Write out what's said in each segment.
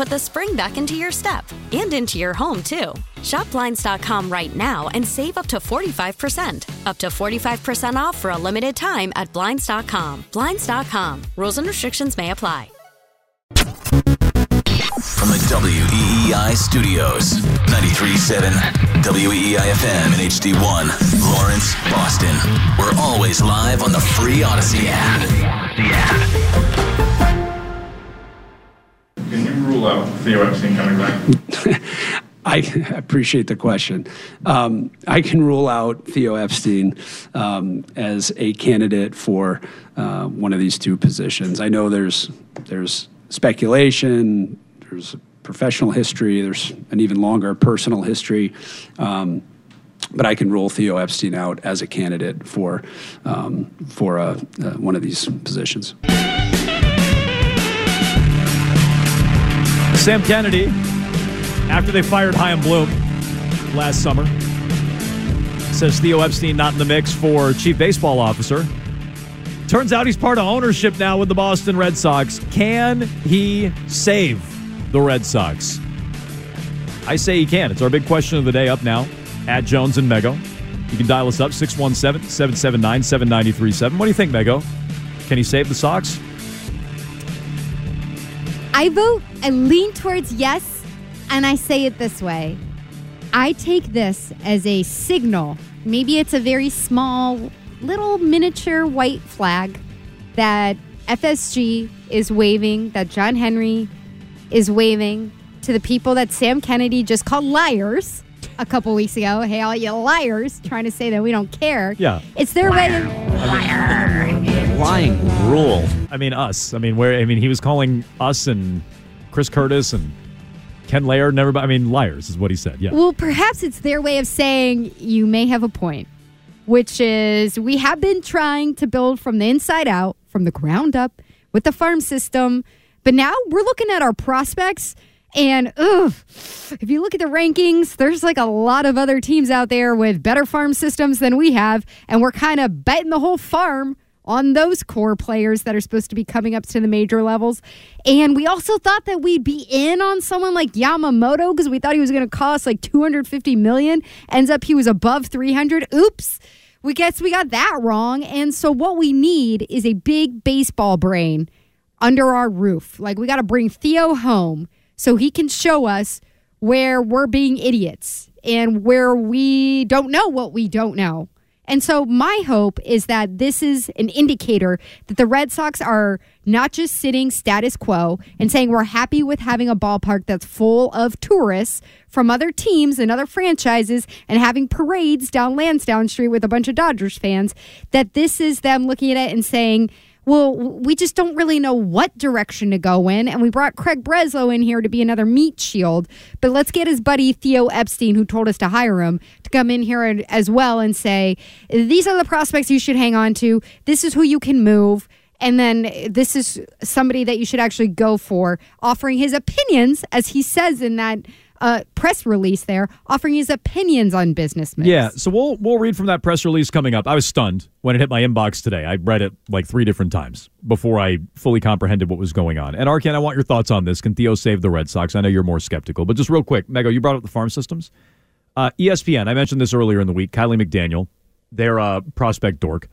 put the spring back into your step and into your home, too. Shop Blinds.com right now and save up to 45%. Up to 45% off for a limited time at Blinds.com. Blinds.com. Rules and restrictions may apply. From the WEEI studios, 93.7 WEEI FM and HD1, Lawrence, Boston. We're always live on the free Audacy app. The app. Theo Epstein coming back? I appreciate the question. Um, I can rule out Theo Epstein um, as a candidate for uh, one of these two positions. I know there's there's speculation, there's professional history, there's an even longer personal history. Um, but I can rule Theo Epstein out as a candidate for um, for uh, uh, one of these positions. Sam Kennedy, after they fired Chaim Bloom last summer, says Theo Epstein not in the mix for chief baseball officer. Turns out he's part of ownership now with the Boston Red Sox. Can he save the Red Sox? I say he can. It's our big question of the day up now at Jones and Mego. You can dial us up 617 779 7937. What do you think, Mego? Can he save the Sox? I vote, I lean towards yes, and I say it this way. I take this as a signal. Maybe it's a very small, little miniature white flag that FSG is waving, that John Henry is waving to the people that Sam Kennedy just called liars a couple weeks ago. Hey, all you liars trying to say that we don't care. Yeah. It's their way of. Lying rule. I mean, us. I mean, where? I mean, he was calling us and Chris Curtis and Ken Laird and everybody. I mean, liars is what he said. Yeah. Well, perhaps it's their way of saying you may have a point, which is we have been trying to build from the inside out, from the ground up with the farm system. But now we're looking at our prospects. And ugh, if you look at the rankings, there's like a lot of other teams out there with better farm systems than we have. And we're kind of betting the whole farm on those core players that are supposed to be coming up to the major levels. And we also thought that we'd be in on someone like Yamamoto because we thought he was going to cost like 250 million. Ends up he was above 300. Oops. We guess we got that wrong. And so what we need is a big baseball brain under our roof. Like we got to bring Theo home so he can show us where we're being idiots and where we don't know what we don't know. And so my hope is that this is an indicator that the Red Sox are not just sitting status quo and saying we're happy with having a ballpark that's full of tourists from other teams and other franchises and having parades down Lansdowne Street with a bunch of Dodgers fans, that this is them looking at it and saying, well, we just don't really know what direction to go in. And we brought Craig Breslow in here to be another meat shield. But let's get his buddy Theo Epstein, who told us to hire him, to come in here as well and say, these are the prospects you should hang on to. This is who you can move. And then this is somebody that you should actually go for, offering his opinions, as he says in that a press release there offering his opinions on business moves. Yeah, so we'll we'll read from that press release coming up. I was stunned when it hit my inbox today. I read it like three different times before I fully comprehended what was going on. And Arkan, I want your thoughts on this. Can Theo save the Red Sox? I know you're more skeptical, but just real quick, Mego, you brought up the farm systems. Uh, ESPN, I mentioned this earlier in the week. Kiley McDaniel, their uh, prospect dork,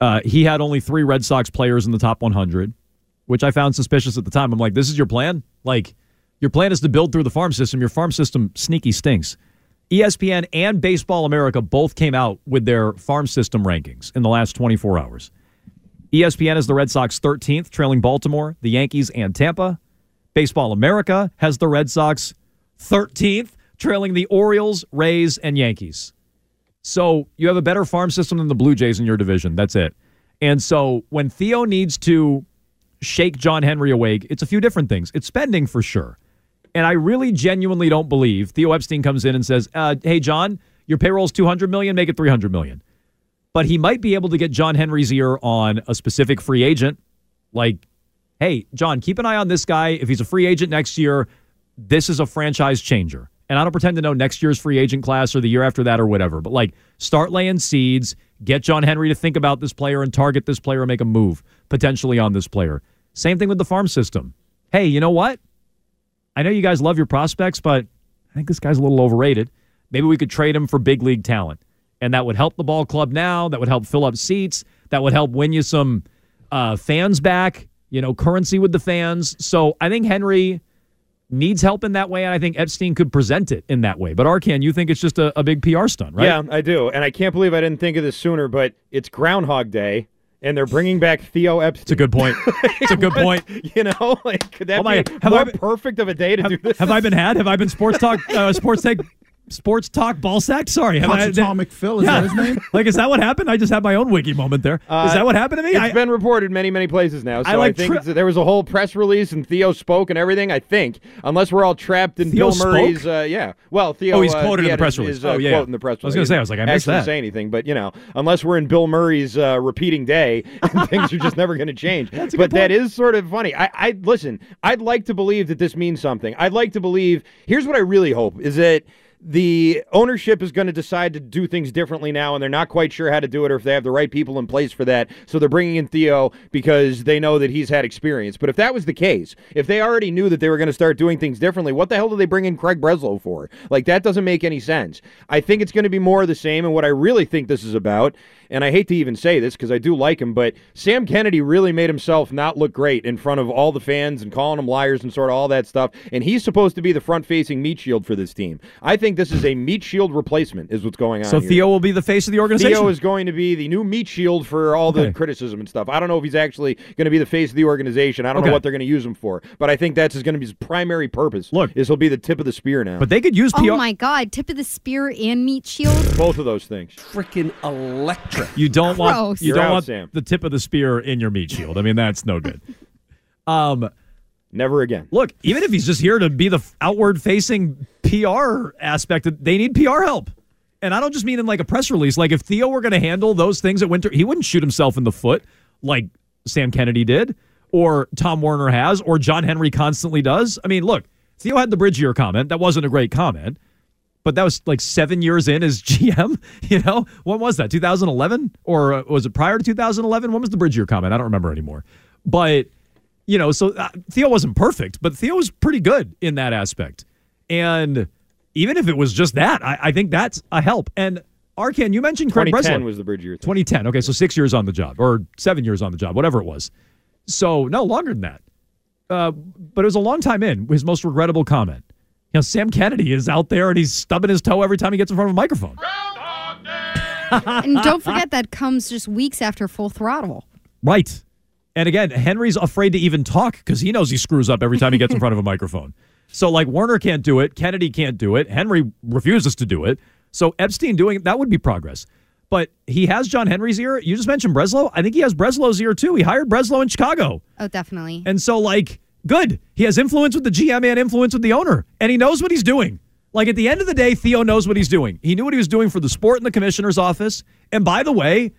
uh, he had only three Red Sox players in the top 100, which I found suspicious at the time. I'm like, this is your plan? Like, your plan is to build through the farm system. Your farm system sneaky stinks. ESPN and Baseball America both came out with their farm system rankings in the last 24 hours. ESPN has the Red Sox 13th, trailing Baltimore, the Yankees, and Tampa. Baseball America has the Red Sox 13th, trailing the Orioles, Rays, and Yankees. So you have a better farm system than the Blue Jays in your division. That's it. And so when Theo needs to shake John Henry awake, it's a few different things. It's spending for sure. And I really genuinely don't believe Theo Epstein comes in and says, uh, "Hey John, your payroll's 200 million, make it 300 million." But he might be able to get John Henry's ear on a specific free agent like, "Hey, John, keep an eye on this guy. If he's a free agent next year, this is a franchise changer." And I don't pretend to know next year's free agent class or the year after that or whatever, but like start laying seeds, get John Henry to think about this player and target this player and make a move potentially on this player. Same thing with the farm system. Hey, you know what? I know you guys love your prospects, but I think this guy's a little overrated. Maybe we could trade him for big league talent. And that would help the ball club now. That would help fill up seats. That would help win you some uh, fans back, you know, currency with the fans. So I think Henry needs help in that way, and I think Epstein could present it in that way. But Arcan, you think it's just a, a big PR stunt, right? Yeah, I do. And I can't believe I didn't think of this sooner, but it's Groundhog Day. And they're bringing back Theo Epstein. It's a good point. It's a good point. You know, like could that Oh be have more I been- perfect of a day to do this? have I been had? Have I been sports talk, uh, sports tech, sports talk ball sacked? Sorry, have I? Atomic Phil, is Yeah. that his name? like, is that what happened? I just had my own wiki moment there. Is Uh, that what happened to me? It's I, been reported many, many places now. So I I, like think tri- there was a whole press release and Theo spoke and everything. I think, unless we're all trapped in Theo Bill Murray's. spoke? Uh, yeah. Well, Theo. Oh, he's uh, quoted he in the press his- release. His, uh, Oh, yeah, quote in the press I was gonna say, I was like, I missed Actually that. say anything, but you know, unless we're in Bill Murray's uh, repeating day, things are just never going to change. That's a but good that point. is sort of funny. I, I listen. I'd like to believe that this means something. I'd like to believe. Here's what I really hope is that the ownership is going to decide to do things differently now, and they're not quite sure how to do it or if they have the right people in place for that. So they're bringing in Theo because they know that he's had experience. But if that was the case, if they already knew that they were going to start doing things differently, what the hell do they bring in Craig Breslow for? Like, that doesn't make any sense. I think it's going to be more of the same, and what I really think this is about, and I hate to even say this because I do like him, but Sam Kennedy really made himself not look great in front of all the fans and calling them liars and sort of all that stuff. And he's supposed to be the front facing meat shield for this team. I think this is a meat shield replacement, is what's going on. so here. Theo will be the face of the organization. Theo is going to be the new meat shield for all the Okay. criticism and stuff. I don't know if he's actually going to be the face of the organization. I don't Okay. know what they're going to use him for, but I think that's going to be his primary purpose. Look- is he'll be the tip of the spear now. but they could use PR. Oh my God! Tip of the spear and meat shield. both of those things. Freaking electric. You don't want Gross. you You're don't out, want Sam. the tip of the spear in your meat shield. I mean, that's no good. Um, Never again. look, even if he's just here to be the outward facing PR aspect, they need PR help. And I don't just mean in like a press release. Like if Theo were going to handle those things at Winter, he wouldn't shoot himself in the foot like Sam Kennedy did, or Tom Werner has, or John Henry constantly does. I mean, look, Theo had the bridge year comment. That wasn't a great comment, but that was like seven years in as GM. You know, when was that? 2011, or uh, was it prior to 2011? When was the bridge year comment? I don't remember anymore. But you know, so uh, Theo wasn't perfect, but Theo was pretty good in that aspect. And even if it was just that, I, I think that's a help. And Arkan, you mentioned Craig 2010 Breslow. was the bridge year. thing. 2010. Okay, so six years on the job, or seven years on the job, whatever it was. So no longer than that. Uh, but it was a long time in. His most regrettable comment. You know, Sam Kennedy is out there and he's stubbing his toe every time he gets in front of a microphone. and don't forget that comes just weeks after full throttle. Right. And again, Henry's afraid to even talk because he knows he screws up every time he gets in front of a microphone. So, like, Werner can't do it. Kennedy can't do it. Henry refuses to do it. So, Epstein doing it, that would be progress. But he has John Henry's ear. You just mentioned Breslow. I think he has Breslow's ear too. He hired Breslow in Chicago. Oh, definitely. And so, like, good. He has influence with the GM and influence with the owner, and he knows what he's doing. Like, at the end of the day, Theo knows what he's doing. He knew what he was doing for the sport in the commissioner's office. And by the way,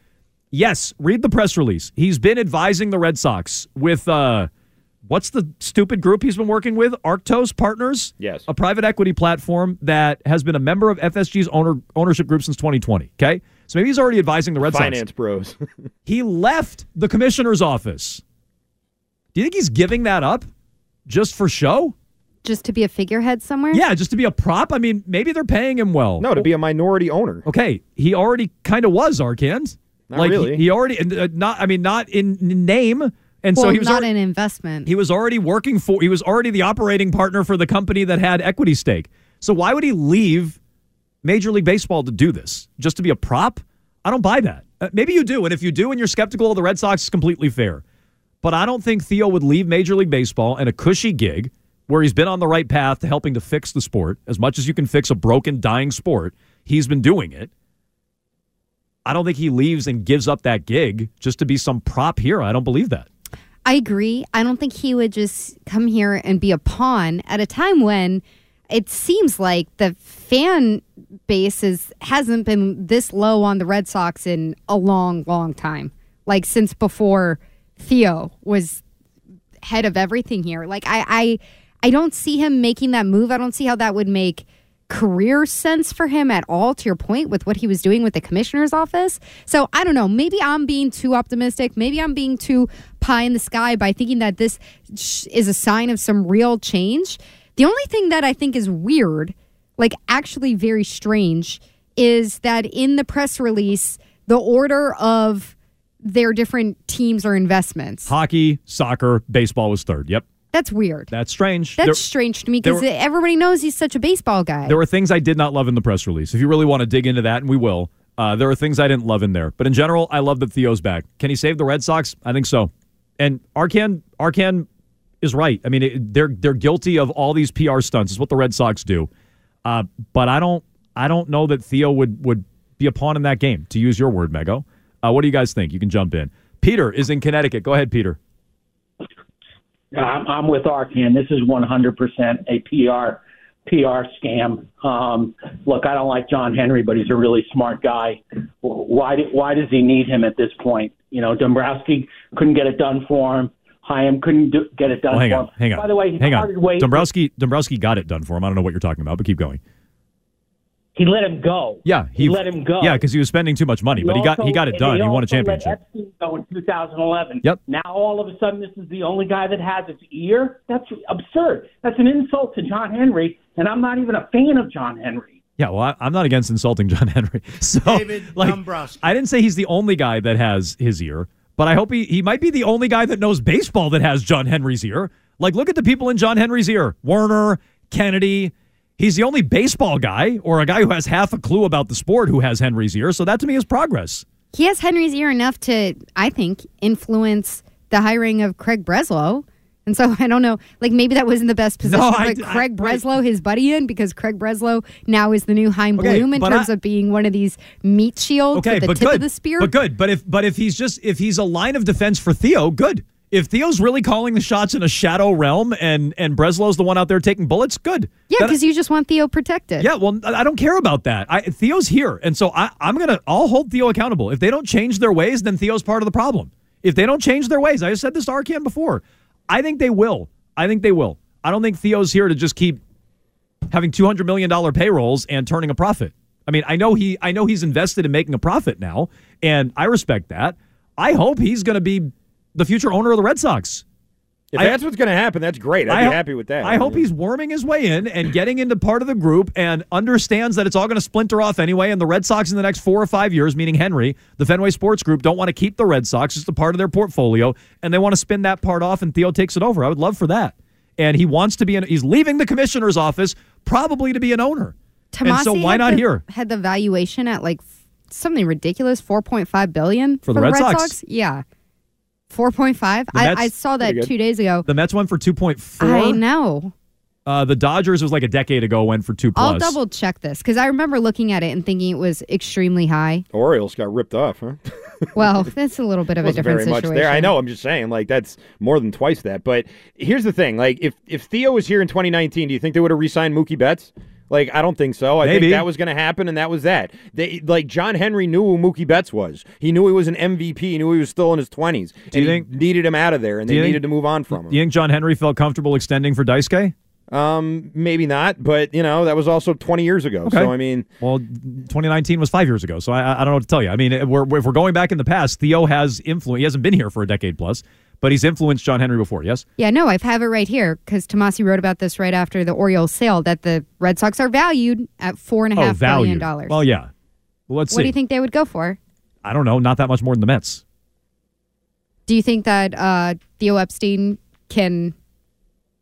yes, read the press release. He's been advising the Red Sox with uh, what's the stupid group he's been working with? Arctos Partners? Yes. A private equity platform that has been a member of FSG's owner ownership group since 2020. Okay. So maybe he's already advising the Red Finance Sox. Finance bros. He left the commissioner's office. Do you think he's giving that up just for show? Just to be a figurehead somewhere? Yeah, just to be a prop. I mean, maybe they're paying him well. no, to be a minority owner. Okay, he already kind of was Arkans. Not like really. He, he already uh, not. I mean, not in name. And well, so he was not already, an investment. he was already working for. He was already the operating partner for the company that had equity stake. So why would he leave Major League Baseball to do this? Just to be a prop? I don't buy that. Uh, maybe you do, and if you do, and you're skeptical of the Red Sox, it's completely fair. But I don't think Theo would leave Major League Baseball and a cushy gig where he's been on the right path to helping to fix the sport as much as you can fix a broken, dying sport. He's been doing it. I don't think he leaves and gives up that gig just to be some prop here. I don't believe that. I agree. I don't think he would just come here and be a pawn at a time when it seems like the fan base is, hasn't been this low on the Red Sox in a long, long time. Like since before Theo was head of everything here. Like I, I, I don't see him making that move. I don't see how that would make career sense for him at all to your point with what he was doing with the commissioner's office so i don't know maybe i'm being too optimistic maybe i'm being too pie in the sky by thinking that this is a sign of some real change the only thing that i think is weird like actually very strange is that in the press release the order of their different teams or investments Hockey, soccer, baseball was third. Yep. That's weird That's strange. that's There- strange to me because everybody knows he's such a baseball guy There were things I did not love in the press release. If you really want to dig into that, and we will, uh, there are things I didn't love in there. But in general, I love that Theo's back. Can he save the Red Sox? I think so. And Arcan, Arcan is right. I mean, it, they're they're guilty of all these PR stunts. Is what the Red Sox do. Uh, but I don't I don't know that Theo would would be a pawn in that game. To use your word, Mego. Uh, what do you guys think? You can jump in. Peter is in Connecticut. Go ahead, Peter. I'm, I'm with Arcan. This is 100% a PR PR scam. Um, look, I don't like John Henry, but he's a really smart guy. Why do- why does he need him at this point? You know, Dombrowski couldn't get it done for him. Chaim couldn't do, get it done Oh, hang for on, him. hang on. By the way, he hang on. ways. Dombrowski Dombrowski got it done for him. I don't know what you're talking about, but keep going. He let him go. Yeah, he, let him go. Yeah, because he was spending too much money, but he got he got it done. He, He won a also let championship. Epstein go in 2011. Yep. Now all of a sudden, this is the only guy that has his ear. That's absurd. That's an insult to John Henry, and I'm not even a fan of John Henry. Yeah, well, I, I'm not against insulting John Henry. So, David like, Dombrowski. I didn't say he's the only guy that has his ear, but I hope he he might be the only guy that knows baseball that has John Henry's ear. Like, look at the people in John Henry's ear: Werner, Kennedy. He's the only baseball guy or a guy who has half a clue about the sport who has Henry's ear. So that to me is progress. he has Henry's ear enough to, I think, influence the hiring of Craig Breslow. And so I don't know, like maybe that wasn't the best position No, to I- put I- Craig Breslow, his buddy, in because Craig Breslow now is the new Chaim Okay, Bloom in terms I- of being one of these meat shields Okay, with the but tip good. of the spear. But good. But if but if he's just if he's a line of defense for Theo, good. If Theo's really calling the shots in a shadow realm and and Breslow's the one out there taking bullets, good. yeah, because you just want Theo protected. Yeah, well, I don't care about that. I, Theo's here, and so I, I'm gonna. I'll hold Theo accountable. If they don't change their ways, then Theo's part of the problem. If they don't change their ways, I just said this to Arcan before. I think they will. I think they will. I don't think Theo's here to just keep having two hundred million dollar payrolls and turning a profit. I mean, I know he. I know he's invested in making a profit now, and I respect that. I hope he's going to be the future owner of the Red Sox. If I- that's what's going to happen, that's great. I'd I be ho- happy with that. I hope he's worming his way in and getting into part of the group and understands that it's all going to splinter off anyway. And the Red Sox in the next four or five years, meaning Henry, the Fenway Sports Group, don't want to keep the Red Sox. It's a part of their portfolio, and they want to spin that part off, and Theo takes it over. I would love for that. And he wants to be an. He's leaving the commissioner's office probably to be an owner. and so why not the- here? Had the valuation at like something ridiculous, four point five billion For the Red Sox? Yeah, four point five. I, I saw that two days ago. The Mets went for two point four. I know. Uh, the Dodgers was like a decade ago went for two plus. I'll double check this because I remember looking at it and thinking it was extremely high. Orioles got ripped off, huh? Well, that's a little bit of a Wasn't different very situation. much there. I know. I'm just saying, like that's more than twice that. But here's the thing: like if if Theo was here in 2019, do you think they would have re-signed Mookie Betts? Like, I don't think so. I Maybe. think that was going to happen, and that was that. They, like, John Henry knew who Mookie Betts was. He knew he was an MVP. He knew he was still in his 20s. Do you think- needed him out of there, and they think- needed to move on from him? Do you think John Henry felt comfortable extending for Daisuke? Um, maybe not, but, you know, that was also 20 years ago. Okay. So, I mean, Well, 2019 was five years ago, so I, I don't know what to tell you. I mean, if we're, if we're going back in the past, Theo has influence. He hasn't been here for a decade plus, but he's influenced John Henry before. Yes. Yeah, no, I have it right here because Tomase wrote about this right after the Orioles sale that the Red Sox are valued at four and a oh, half billion value. dollars. Well, yeah. Well, let's what see. do you think they would go for? I don't know. Not that much more than the Mets. Do you think that uh, Theo Epstein can,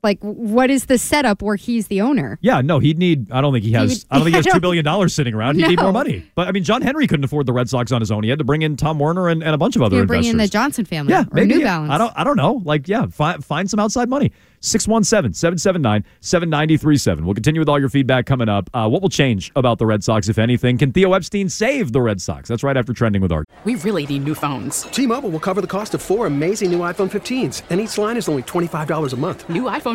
like, what is the setup where he's the owner? Yeah, no, he'd need. I don't think he has. would- I don't think he has I two don't- billion dollars sitting around. He'd need more money. But I mean, John Henry couldn't afford the Red Sox on his own. He had to bring in Tom Werner and, and a bunch of other You're bringing in the. Johnson family yeah, or maybe. New Balance. I don't. I don't know. Like, yeah, find find some outside money. 617-779-7937. We'll continue with all your feedback coming up. Uh, what will change about the Red Sox, if anything? Can Theo Epstein save the Red Sox? That's right after trending with Art. We really need new phones. T-Mobile will cover the cost of four amazing new iPhone 15s, and each line is only $25 a month. New iPhone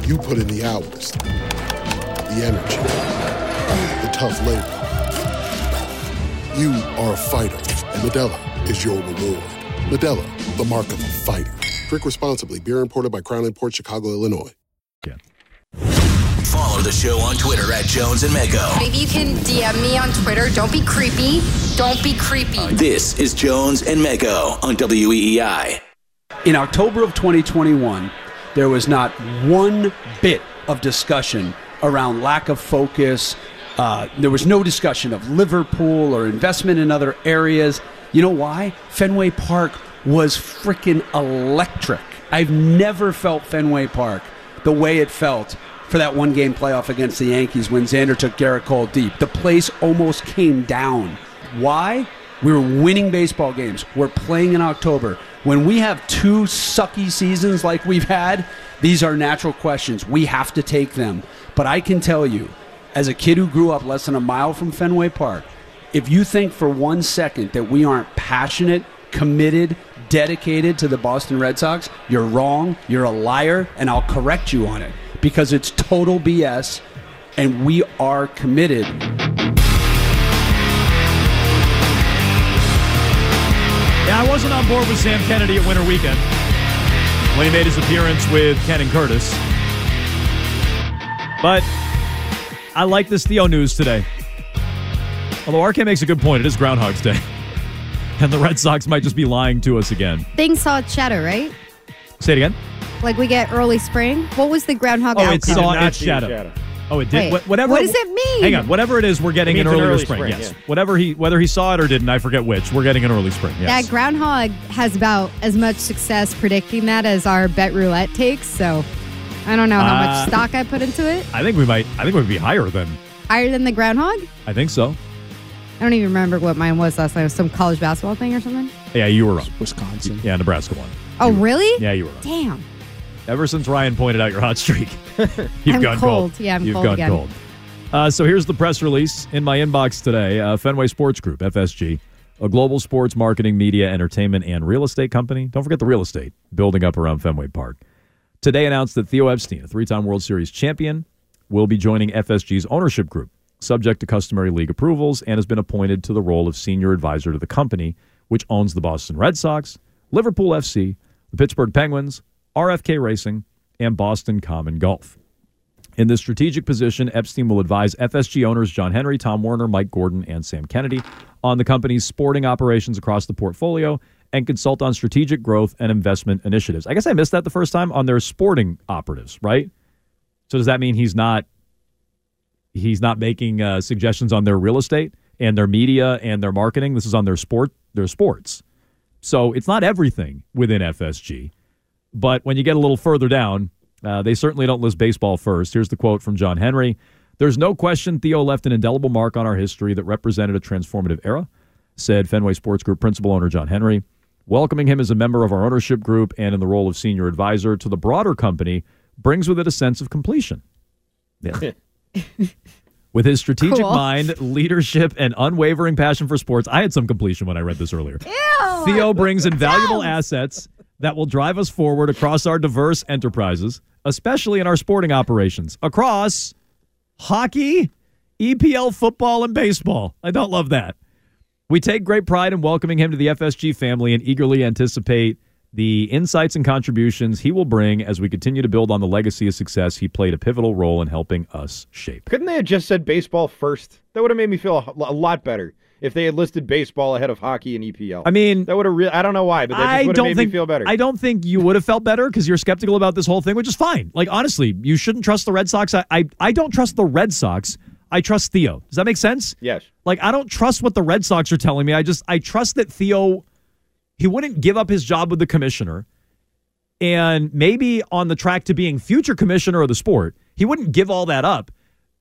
You put in the hours, the energy, the tough labor. You are a fighter, and Modelo is your reward. Modelo, the mark of a fighter. Drink responsibly. Beer imported by Crown Port Chicago, Illinois. Yeah. Follow the show on Twitter at Jones and Mego. Maybe you can DM me on Twitter. Don't be creepy. Don't be creepy. This is Jones and Mego on WEEI. In October of 2021, there was not one bit of discussion around lack of focus. Uh, there was no discussion of Liverpool or investment in other areas. You know why? Fenway Park was freaking electric. I've never felt Fenway Park the way it felt for that one game playoff against the Yankees when Xander took Gerrit Cole deep. The place almost came down. Why? We were winning baseball games. We're playing in October. When we have two sucky seasons like we've had, these are natural questions. We have to take them. But I can tell you, as a kid who grew up less than a mile from Fenway Park, if you think for one second that we aren't passionate, committed, dedicated to the Boston Red Sox, you're wrong, you're a liar, and I'll correct you on it because it's total BS and we are committed. I wasn't on board with Sam Kennedy at Winter Weekend when he made his appearance with Ken and Curtis. But I like this Theo news today. Although RK makes a good point, it is Groundhog's Day. And the Red Sox might just be lying to us again. Things saw its shadow, right? Say it again. Like we get early spring. What was the groundhog Oh, outcome? it saw its shadow. Oh, it did. Wait, Wh- whatever. what does it mean? Hang on. Whatever it is, we're getting an means an earlier early spring. spring, Yes. yeah. Whatever he, whether he saw it or didn't, I forget which. We're getting an early spring. Yes. That groundhog has about as much success predicting that as our bet roulette takes. So I don't know how Uh, much stock I put into it. I think we might. I think we'd be higher than. Higher than the groundhog? I think so. I don't even remember what mine was last night. It was some college basketball thing or something. Yeah, you were wrong. Wisconsin. Yeah, Nebraska won. Oh, really? Yeah, you were wrong. Damn. Ever since Ryan pointed out your hot streak, you've I'm gone cold. Yeah, I'm You've cold gone again. cold. Uh, so here's the press release in my inbox today. Uh, Fenway Sports Group, FSG, a global sports marketing, media, entertainment, and real estate company. Don't forget the real estate building up around Fenway Park. Today announced that Theo Epstein, a three-time World Series champion, will be joining FSG's ownership group, subject to customary league approvals, and has been appointed to the role of senior advisor to the company, which owns the Boston Red Sox, Liverpool FC, the Pittsburgh Penguins, RFK Racing, and Boston Common Golf. In this strategic position, Epstein will advise FSG owners John Henry, Tom Werner, Mike Gordon, and Sam Kennedy on the company's sporting operations across the portfolio and consult on strategic growth and investment initiatives. I guess I missed that the first time on their sporting operatives, right? So does that mean he's not he's not making uh, suggestions on their real estate and their media and their marketing? This is on their sport, their sports. So it's not everything within FSG. But when you get a little further down, uh, they certainly don't list baseball first. Here's the quote from John Henry There's no question Theo left an indelible mark on our history that represented a transformative era, said Fenway Sports Group principal owner John Henry. Welcoming him as a member of our ownership group and in the role of senior advisor to the broader company brings with it a sense of completion. Yeah. With his strategic Cool. mind, leadership, and unwavering passion for sports, I had some completion when I read this earlier. Theo brings invaluable assets that will drive us forward across our diverse enterprises, especially in our sporting operations across hockey, EPL football, and baseball. I don't love that. We take great pride in welcoming him to the FSG family and eagerly anticipate the insights and contributions he will bring as we continue to build on the legacy of success he played a pivotal role in helping us shape. Couldn't they have just said baseball first? That would have made me feel a, lot better if they had listed baseball ahead of hockey and EPL. I mean, that would have. Re- I don't know why, but that would have made think me feel better. I don't think you would have felt better because you're skeptical about this whole thing, which is fine. Like honestly, you shouldn't trust the Red Sox. I, I I don't trust the Red Sox. I trust Theo. Does that make sense? Yes. Like I don't trust what the Red Sox are telling me. I just I trust that Theo he wouldn't give up his job with the commissioner and maybe on the track to being future commissioner of the sport, he wouldn't give all that up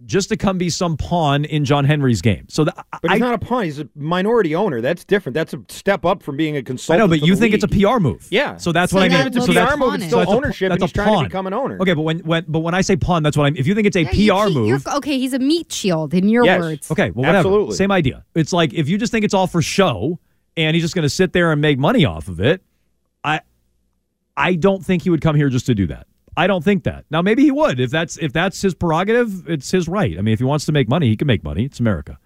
just to come be some pawn in John Henry's game. So that, But I, he's not a pawn. He's a minority owner. That's different. That's a step up from being a consultant. know, but you the think it's a. PR move. Yeah. So that's So what I then mean. it's a that's PR move, it's still that's a- ownership, and that's he's a trying to pawn. become an owner. Okay, but when, when but when I say pawn, that's what I'm. If you think it's a PR You- move, you're- okay, he's a meat shield in your words. Okay, well, whatever. Absolutely. Same idea. It's like if you just think it's all for show and he's just going to sit there and make money off of it, I, I don't think he would come here just to do that. I don't think that. Now, maybe he would if that's if that's his prerogative. It's his right. I mean, if he wants to make money, he can make money. It's America.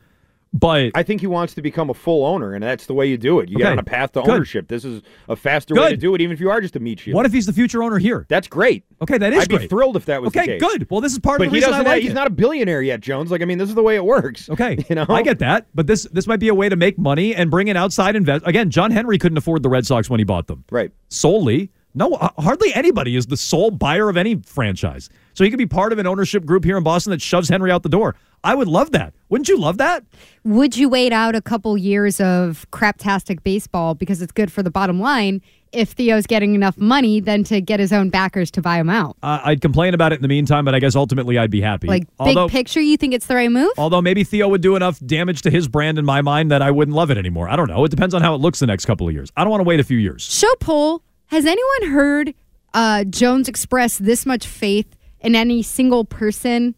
But I think he wants to become a full owner, and that's the way you do it. You get on a path to Good. ownership. This is a faster way to do it, even if you are just a meat shield. what if he's the future owner here? That's great. Okay, that is I'd great. be thrilled if that was the okay, good. Well, this is part But of the he reason I like he's it. not a billionaire yet, Jones. Like I mean, this is the way it works. Okay, you know, I get that, but this this might be a way to make money and bring in outside invest. Again, John Henry couldn't afford the Red Sox when he bought them. Right. Solely, no, uh, hardly anybody is the sole buyer of any franchise. So he could be part of an ownership group here in Boston that shoves Henry out the door. I would love that. Wouldn't you love that? Would you wait out a couple years of craptastic baseball because it's good for the bottom line if Theo's getting enough money then to get his own backers to buy him out? Uh, I'd complain about it in the meantime, but I guess ultimately I'd be happy. Like although, big picture, you think it's the right move? although maybe Theo would do enough damage to his brand in my mind that I wouldn't love it anymore. I don't know. It depends on how it looks the next couple of years. I don't want to wait a few years. Show poll. Has anyone heard uh, Jones express this much faith in any single person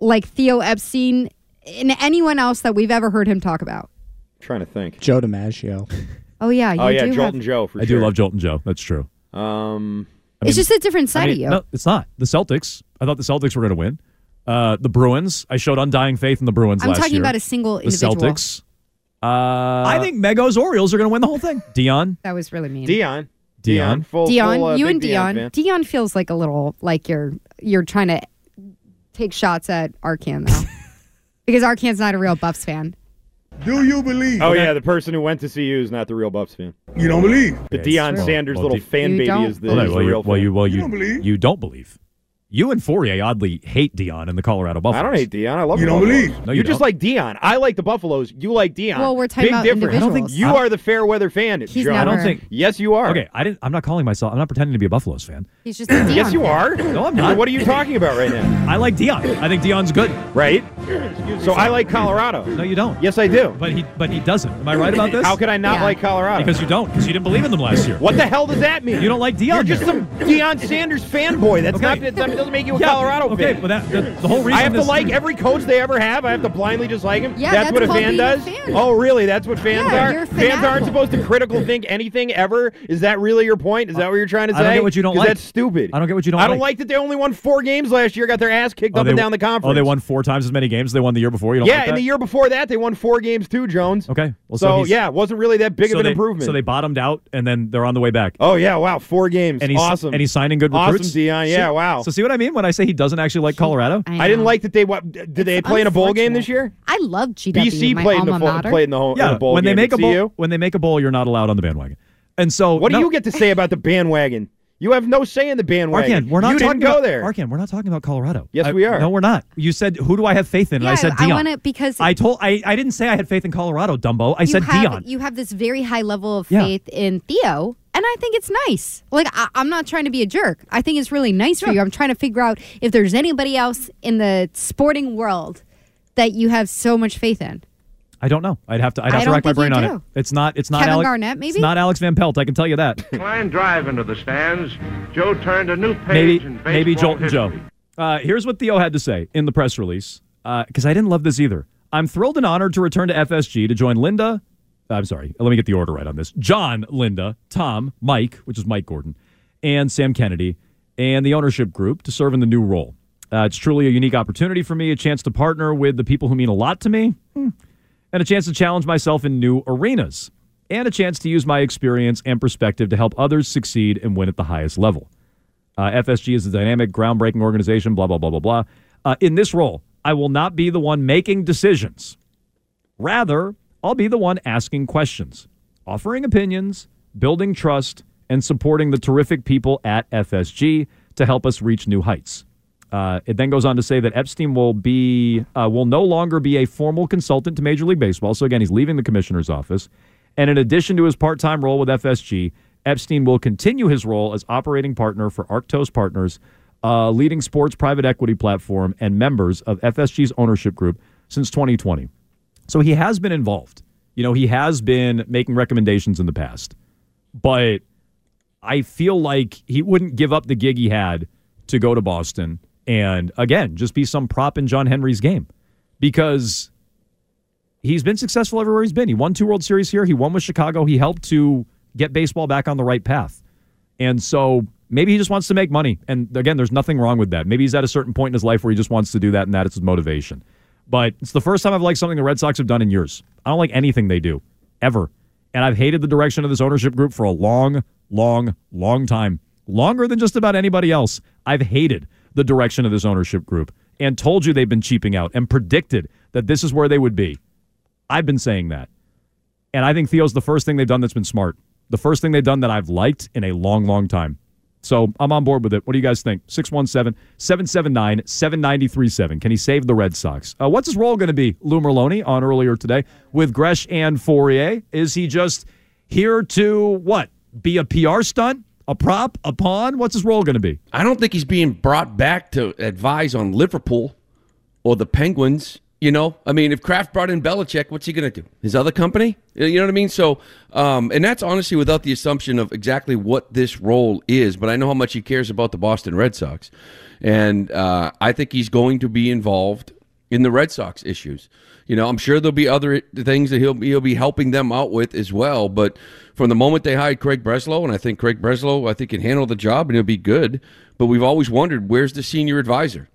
like Theo Epstein and anyone else that we've ever heard him talk about? trying to think. Joe DiMaggio. Oh yeah, you oh yeah, do Joltin' have- Joe for I sure. do love Joltin' Joe. That's true. Um, it's just a different side I mean, of you. No, it's not. The Celtics. I thought the Celtics were going to win. Uh, the Bruins. I showed undying faith in the Bruins I'm last talking year. about a single the individual. Celtics. Uh, I think Megos Orioles are going to win the whole thing. Deion. That was really mean. Deion. Deion. Full, Deion, full, uh, you and Deion. fan. Deion feels like a little like you're you're trying to take shots at Arcan though, because Arcan's not a real Buffs fan. Do you believe? Oh yeah, the person who went to see you is not the real Buffs fan. You don't believe? The Deion Well, Sanders well, little Di- fan baby is the, Well, is well, the real well, fan. you, well, you, You don't believe? you don't believe. You and Fauria oddly hate Deion and the Colorado Buffaloes. I don't hate Deion. I love You the don't believe? No, you you just don't. like Deion. I like the Buffaloes. You like Deion. Well, we're talking Big about difference. I don't think- you are the fair weather fan. He's John. I don't think. Yes, you are. Okay, I didn't. I'm not calling myself. I'm not pretending to be a Buffaloes fan. He's just a Deion Yes, you are. No, I'm not. What are you talking about right now? I like Deion. I think Deion's good. Right. So I like Colorado. No, you don't. Yes, I do. But he, but he doesn't. Am I right about this? How could I not Yeah. like Colorado? Because you don't. Because you didn't believe in them last year. what the hell does that mean? You don't like Deion. You're just some Deion Sanders fanboy. That's Okay. not. That doesn't make you a Yeah, Colorado okay, fan. but that, the, the whole reason I have to this- like every coach they ever have. I have to blindly just like him. Yeah, that's, that's what a fan being a does. fan. Oh, really? That's what fans Yeah, are. you're Fans aren't supposed to critical think anything ever. Is that really your point? Is that what you're trying to say? I don't get what you don't 'Cause like. That's stupid. I don't get what you don't I don't like. like that they only won four games last year. Got their ass kicked Oh, up and down the conference. Oh, they won four times as many games as they won the year before. You don't like that? Yeah, like and the year before that, they won four games too, Jones. Okay. Well, so so yeah, it wasn't really that big so of an they, improvement. So they bottomed out, and then they're on the way back. Oh yeah, wow, four games, and he's awesome, and he's signing good recruits. awesome, recruits. Deion. Yeah, wow. So see what I mean when I say he doesn't actually like Colorado? I didn't like that they what did they play in a bowl game this year? I love GW. BC my played in the alma fo- played in the home in Yeah, the bowl when they game. make a bowl, CU? when they make a bowl, you're not allowed on the bandwagon. And so, What do you get to say about the bandwagon? You have no say in the bandwagon. Arkan, we're not you talking didn't go about, there. Arkan, we're not talking about Colorado. Yes, I- we are. No, we're not. You said who do I have faith in? And Yeah, I said I Deion. want it because I told I, I didn't say I had faith in Colorado, Dumbo. I said have, Deion. You have this very high level of Yeah. faith in Theo, and I think it's nice. Like I, I'm not trying to be a jerk. I think it's really nice for you. I'm trying to figure out if there's anybody else in the sporting world that you have so much faith in. I don't know. I'd have to. I'd have to don't rack my think brain on do. it. It's not. It's not Kevin Alex. Garnett, maybe? It's not Alex Van Pelt. I can tell you that. Line drive into the stands. Joe turned a new page maybe in baseball maybe Joltin'. Joe. Uh, here's what Theo had to say in the press release because I didn't love this either. I'm thrilled and honored to return to FSG to join Linda. I'm sorry. Let me get the order right on this. John, Linda, Tom, Mike, which is Mike Gordon, and Sam Kennedy, and the ownership group to serve in the new role. Uh, it's truly a unique opportunity for me, a chance to partner with the people who mean a lot to me, hmm, and a chance to challenge myself in new arenas, and a chance to use my experience and perspective to help others succeed and win at the highest level. Uh, FSG is a dynamic, groundbreaking organization, blah, blah, blah, blah, blah. Uh, in this role, I will not be the one making decisions. Rather, I'll be the one asking questions, offering opinions, building trust, and supporting the terrific people at FSG to help us reach new heights. Uh, it then goes on to say that Epstein will be uh, will no longer be a formal consultant to Major League Baseball. So again, he's leaving the commissioner's office, and in addition to his part-time role with FSG, Epstein will continue his role as operating partner for Arctos Partners, a leading sports private equity platform and members of FSG's ownership group since 2020. So he has been involved. You know, he has been making recommendations in the past, but I feel like he wouldn't give up the gig he had to go to Boston and again just be some prop in John Henry's game because he's been successful everywhere he's been. He won two World Series here. He won with Chicago. He helped to get baseball back on the right path. And so maybe he just wants to make money. And again, there's nothing wrong with that. Maybe he's at a certain point in his life where he just wants to do that and that is his motivation. But it's the first time I've liked something the Red Sox have done in years. I don't like anything they do, ever. And I've hated the direction of this ownership group for a long, long, long time. Longer than just about anybody else. I've hated the direction of this ownership group and told you they've been cheaping out and predicted that this is where they would be. I've been saying that. And I think Theo's the first thing they've done that's been smart. The first thing they've done that I've liked in a long, long time. So I'm on board with it. What do you guys think? 617 779 7937. Can he save the Red Sox? Uh, what's his role going to be? Lou Merloni on earlier today with Gresh and Fauria. Is he just here to what? Be a PR stunt? A prop? A pawn? What's his role going to be? I don't think he's being brought back to advise on Liverpool or the Penguins. You know, I mean, if Kraft brought in Belichick, what's he going to do? His other company? You know what I mean? So, um, and that's honestly without the assumption of exactly what this role is, but I know how much he cares about the Boston Red Sox. And uh, I think he's going to be involved in the Red Sox issues. You know, I'm sure there'll be other things that he'll he'll be helping them out with as well. But from the moment they hired Craig Breslow, and I think Craig Breslow, I think can handle the job and he'll be good. But we've always wondered where's the senior advisor.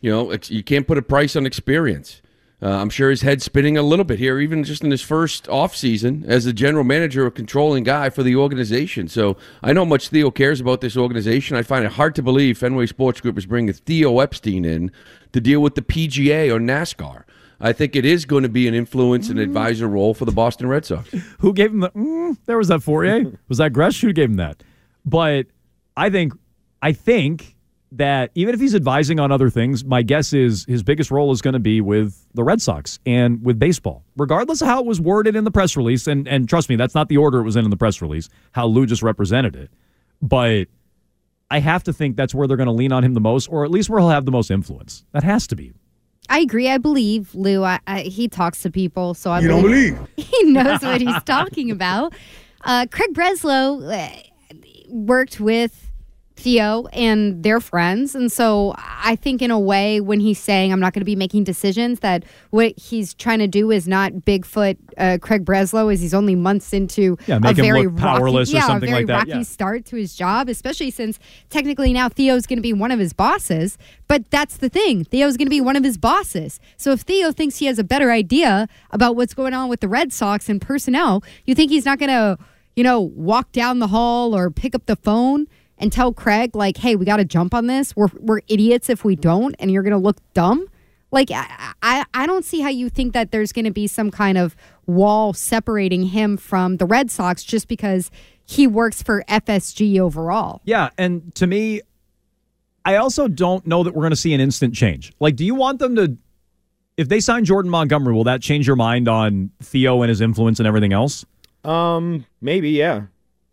You know, you can't put a price on experience. Uh, I'm sure his head's spinning a little bit here, even just in his first offseason as the general manager, a controlling guy for the organization. So I know how much Theo cares about this organization. I find it hard to believe Fenway Sports Group is bringing Theo Epstein in to deal with the PGA or NASCAR. I think it is going to be an influence and advisor role for the Boston Red Sox. Who gave him the? Mm, there was that Fauria. was that Gresh? Who gave him that? But I think, I think that even if he's advising on other things, my guess is his biggest role is going to be with the Red Sox and with baseball, regardless of how it was worded in the press release. And and trust me, that's not the order it was in in the press release. How Lou just represented it, but I have to think that's where they're going to lean on him the most, or at least where he'll have the most influence. That has to be. I agree. I believe Lou. I, I, he talks to people, so I You don't believe he knows what he's talking about. Uh, Craig Breslow uh, worked with Theo and their friends, and so I think in a way, when he's saying I'm not going to be making decisions, that what he's trying to do is not Bigfoot uh, Craig Breslow, is he's only months into Yeah, a very look powerless rocky, or yeah, something a very like that, rocky yeah. start to his job, especially since technically now Theo's going to be one of his bosses. But that's the thing. Theo's going to be one of his bosses. So if Theo thinks he has a better idea about what's going on with the Red Sox and personnel, you think he's not going to, you know, walk down the hall or pick up the phone and tell Craig, like, hey, we got to jump on this. We're, we're idiots if we don't, and you're going to look dumb. Like, I, I, I don't see how you think that there's going to be some kind of wall separating him from the Red Sox just because he works for FSG overall. Yeah, and to me, I also don't know that we're going to see an instant change. Like, do you want them to? If they sign Jordan Montgomery, will that change your mind on Theo and his influence and everything else? Um, maybe, yeah.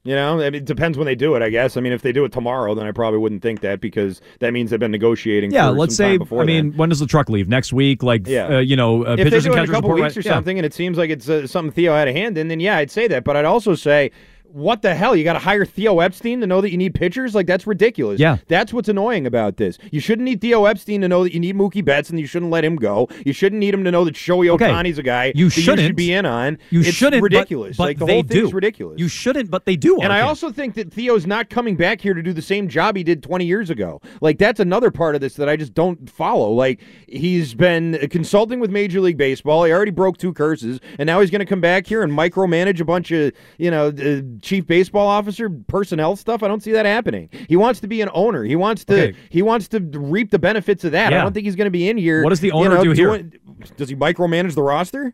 You know, I mean, it depends when they do it, I guess. I mean, if they do it tomorrow, then I probably wouldn't think that because that means they've been negotiating. Yeah, for let's some say. time before I mean, then. when does the truck leave? Next week? Like, Yeah. uh, you know, uh, if they do and it in a couple weeks right- or yeah. something, and it seems like it's uh, something Theo had a hand in, then yeah, I'd say that. But I'd also say, what the hell? You got to hire Theo Epstein to know that you need pitchers? Like that's ridiculous. Yeah. that's what's annoying about this. You shouldn't need Theo Epstein to know that you need Mookie Betts, and you shouldn't let him go. You shouldn't need him to know that Shohei Okay. Ohtani's a guy You shouldn't. should be in on. You it's shouldn't. but- Ridiculous. But, like the they whole thing's do. ridiculous. You shouldn't, but they do. And I also think that Theo's not coming back here to do the same job he did 20 years ago. Like, that's another part of this that I just don't follow. Like, he's been consulting with Major League Baseball. He already broke two curses. And now he's going to come back here and micromanage a bunch of, you know, uh, chief baseball officer personnel stuff. I don't see that happening. He wants to be an owner. He wants to Okay. he wants to reap the benefits of that. I don't think he's going to be in here. What does the you owner know, do here? doing- Does he micromanage the roster?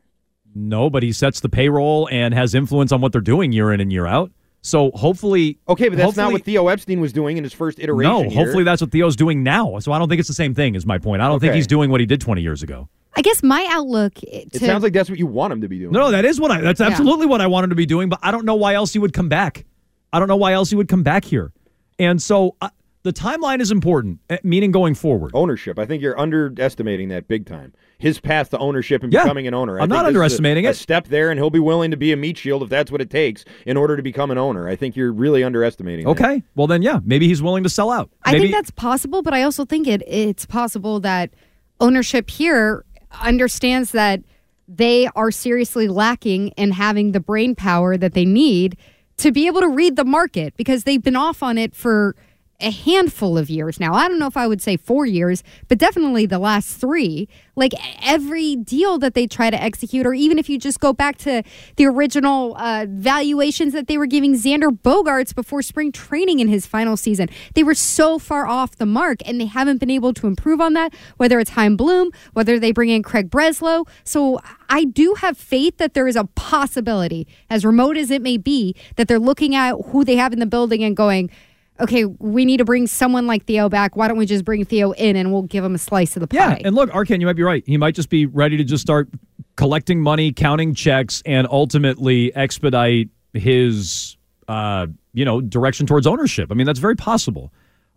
No, but he sets the payroll and has influence on what they're doing year in and year out. So hopefully, Okay, but that's not what Theo Epstein was doing in his first iteration. No, here. hopefully that's what Theo's doing now. So I don't think it's the same thing. Is my point. I don't think he's doing what he did 20 years ago. I guess my outlook. To, It sounds like that's what you want him to be doing. No, no, that is what I. That's Yeah. absolutely what I want him to be doing. But I don't know why else he would come back. I don't know why else he would come back here. And so uh, the timeline is important, eh, meaning going forward. ownership. I think you're underestimating that big time. His path to ownership and Yeah, becoming an owner. I I'm not this is a- underestimating a it. step there, and he'll be willing to be a meat shield if that's what it takes in order to become an owner. I think you're really underestimating. that. Okay, well then, yeah, maybe he's willing to sell out. I think that's possible, but I also think it it's possible that ownership here understands that they are seriously lacking in having the brain power that they need to be able to read the market because they've been off on it for a handful of years now. I don't know if I would say 4 years, but definitely the last 3. Like every deal that they try to execute or even if you just go back to the original uh, valuations that they were giving Xander Bogaerts before spring training in his final season. They were so far off the mark and they haven't been able to improve on that, whether it's Chaim Bloom, whether they bring in Craig Breslow. So I do have faith that there is a possibility, as remote as it may be, that they're looking at who they have in the building and going, okay, we need to bring someone like Theo back. Why don't we just bring Theo in and we'll give him a slice of the pie? Yeah, and look, Arcand, you might be right. He might just be ready to just start collecting money, counting checks, and ultimately expedite his, uh, you know, direction towards ownership. I mean, that's very possible.